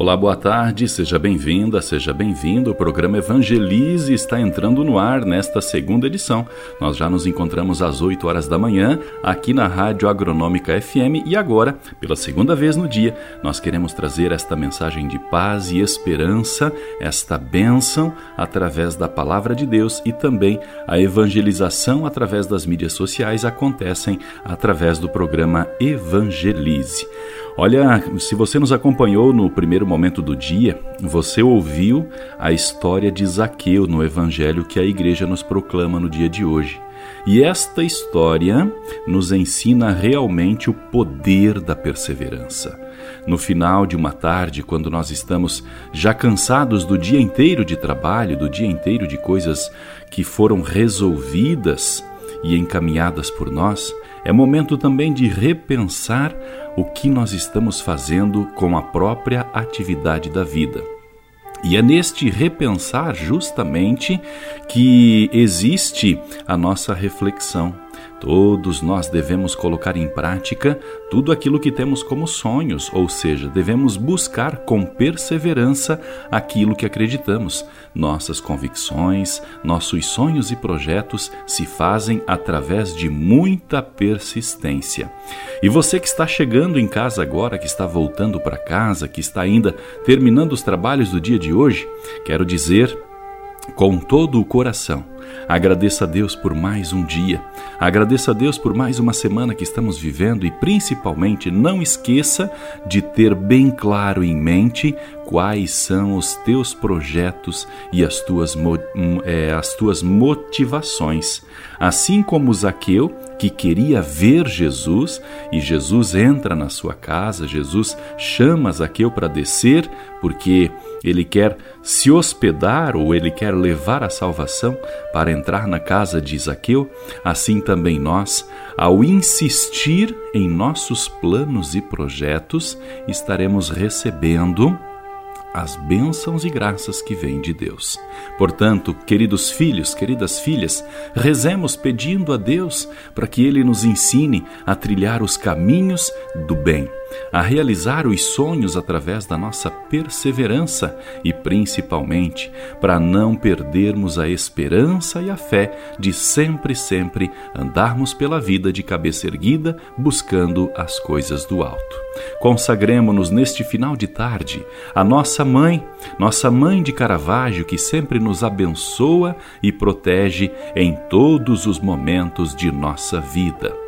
Olá, boa tarde, seja bem-vinda, seja bem-vindo. O programa Evangelize está entrando no ar nesta segunda edição. Nós já nos encontramos às 8 horas da manhã aqui na Rádio Agronômica FM e agora, pela segunda vez no dia, nós queremos trazer esta mensagem de paz e esperança, esta bênção através da palavra de Deus e também a evangelização através das mídias sociais acontecem através do programa Evangelize. Olha, se você nos acompanhou no primeiro momento do dia, você ouviu a história de Zaqueu no evangelho que a igreja nos proclama no dia de hoje. E esta história nos ensina realmente o poder da perseverança. No final de uma tarde, quando nós estamos já cansados do dia inteiro de trabalho, do dia inteiro de coisas que foram resolvidas e encaminhadas por nós, é momento também de repensar o que nós estamos fazendo com a própria atividade da vida. E é neste repensar justamente que existe a nossa reflexão Todos nós devemos colocar em prática tudo aquilo que temos como sonhos, ou seja, devemos buscar com perseverança aquilo que acreditamos. Nossas convicções, nossos sonhos e projetos se fazem através de muita persistência. E você que está chegando em casa agora, que está voltando para casa, que está ainda terminando os trabalhos do dia de hoje, quero dizer com todo o coração Agradeça a Deus por mais um dia. Agradeça a Deus por mais uma semana que estamos vivendo e principalmente não esqueça de ter bem claro em mente quais são os teus projetos e as tuas, é, as tuas motivações. Assim como Zaqueu, que queria ver Jesus, e Jesus entra na sua casa, Jesus chama Zaqueu para descer, porque ele quer se hospedar ou ele quer levar a salvação para entrar na casa de Zaqueu, assim também nós, ao insistir em nossos planos e projetos, estaremos recebendo as bênçãos e graças que vêm de Deus. Portanto, queridos filhos, queridas filhas, rezemos pedindo a Deus para que Ele nos ensine a trilhar os caminhos do bem a realizar os sonhos através da nossa perseverança e, principalmente, para não perdermos a esperança e a fé de sempre, sempre andarmos pela vida de cabeça erguida, buscando as coisas do alto. Consagremos-nos neste final de tarde a nossa mãe, nossa mãe de Caravaggio, que sempre nos abençoa e protege em todos os momentos de nossa vida.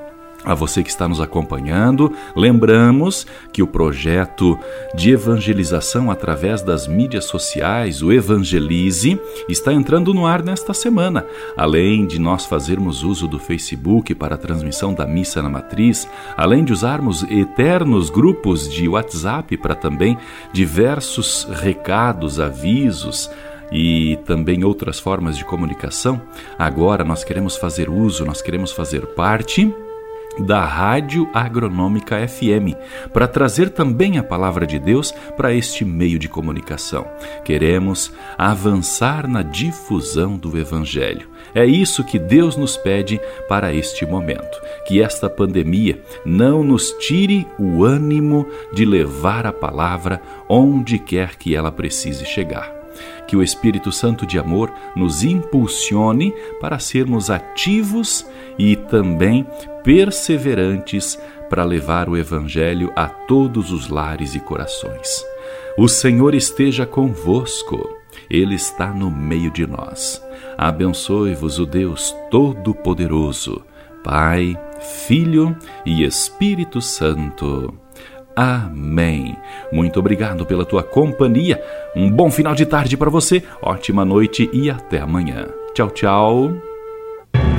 a você que está nos acompanhando, lembramos que o projeto de evangelização através das mídias sociais, o Evangelize, está entrando no ar nesta semana. Além de nós fazermos uso do Facebook para a transmissão da missa na matriz, além de usarmos eternos grupos de WhatsApp para também diversos recados, avisos, e também outras formas de comunicação, agora nós queremos fazer uso, nós queremos fazer parte da Rádio Agronômica FM, para trazer também a palavra de Deus para este meio de comunicação. Queremos avançar na difusão do Evangelho. É isso que Deus nos pede para este momento. Que esta pandemia não nos tire o ânimo de levar a palavra onde quer que ela precise chegar que o Espírito Santo de amor nos impulsione para sermos ativos e também perseverantes para levar o Evangelho a todos os lares e corações. O Senhor esteja convosco, Ele está no meio de nós. Abençoe-vos o Deus Todo-Poderoso, Pai, Filho e Espírito Santo. Amém. Muito obrigado pela tua companhia. Um bom final de tarde para você, ótima noite e até amanhã. Tchau, tchau.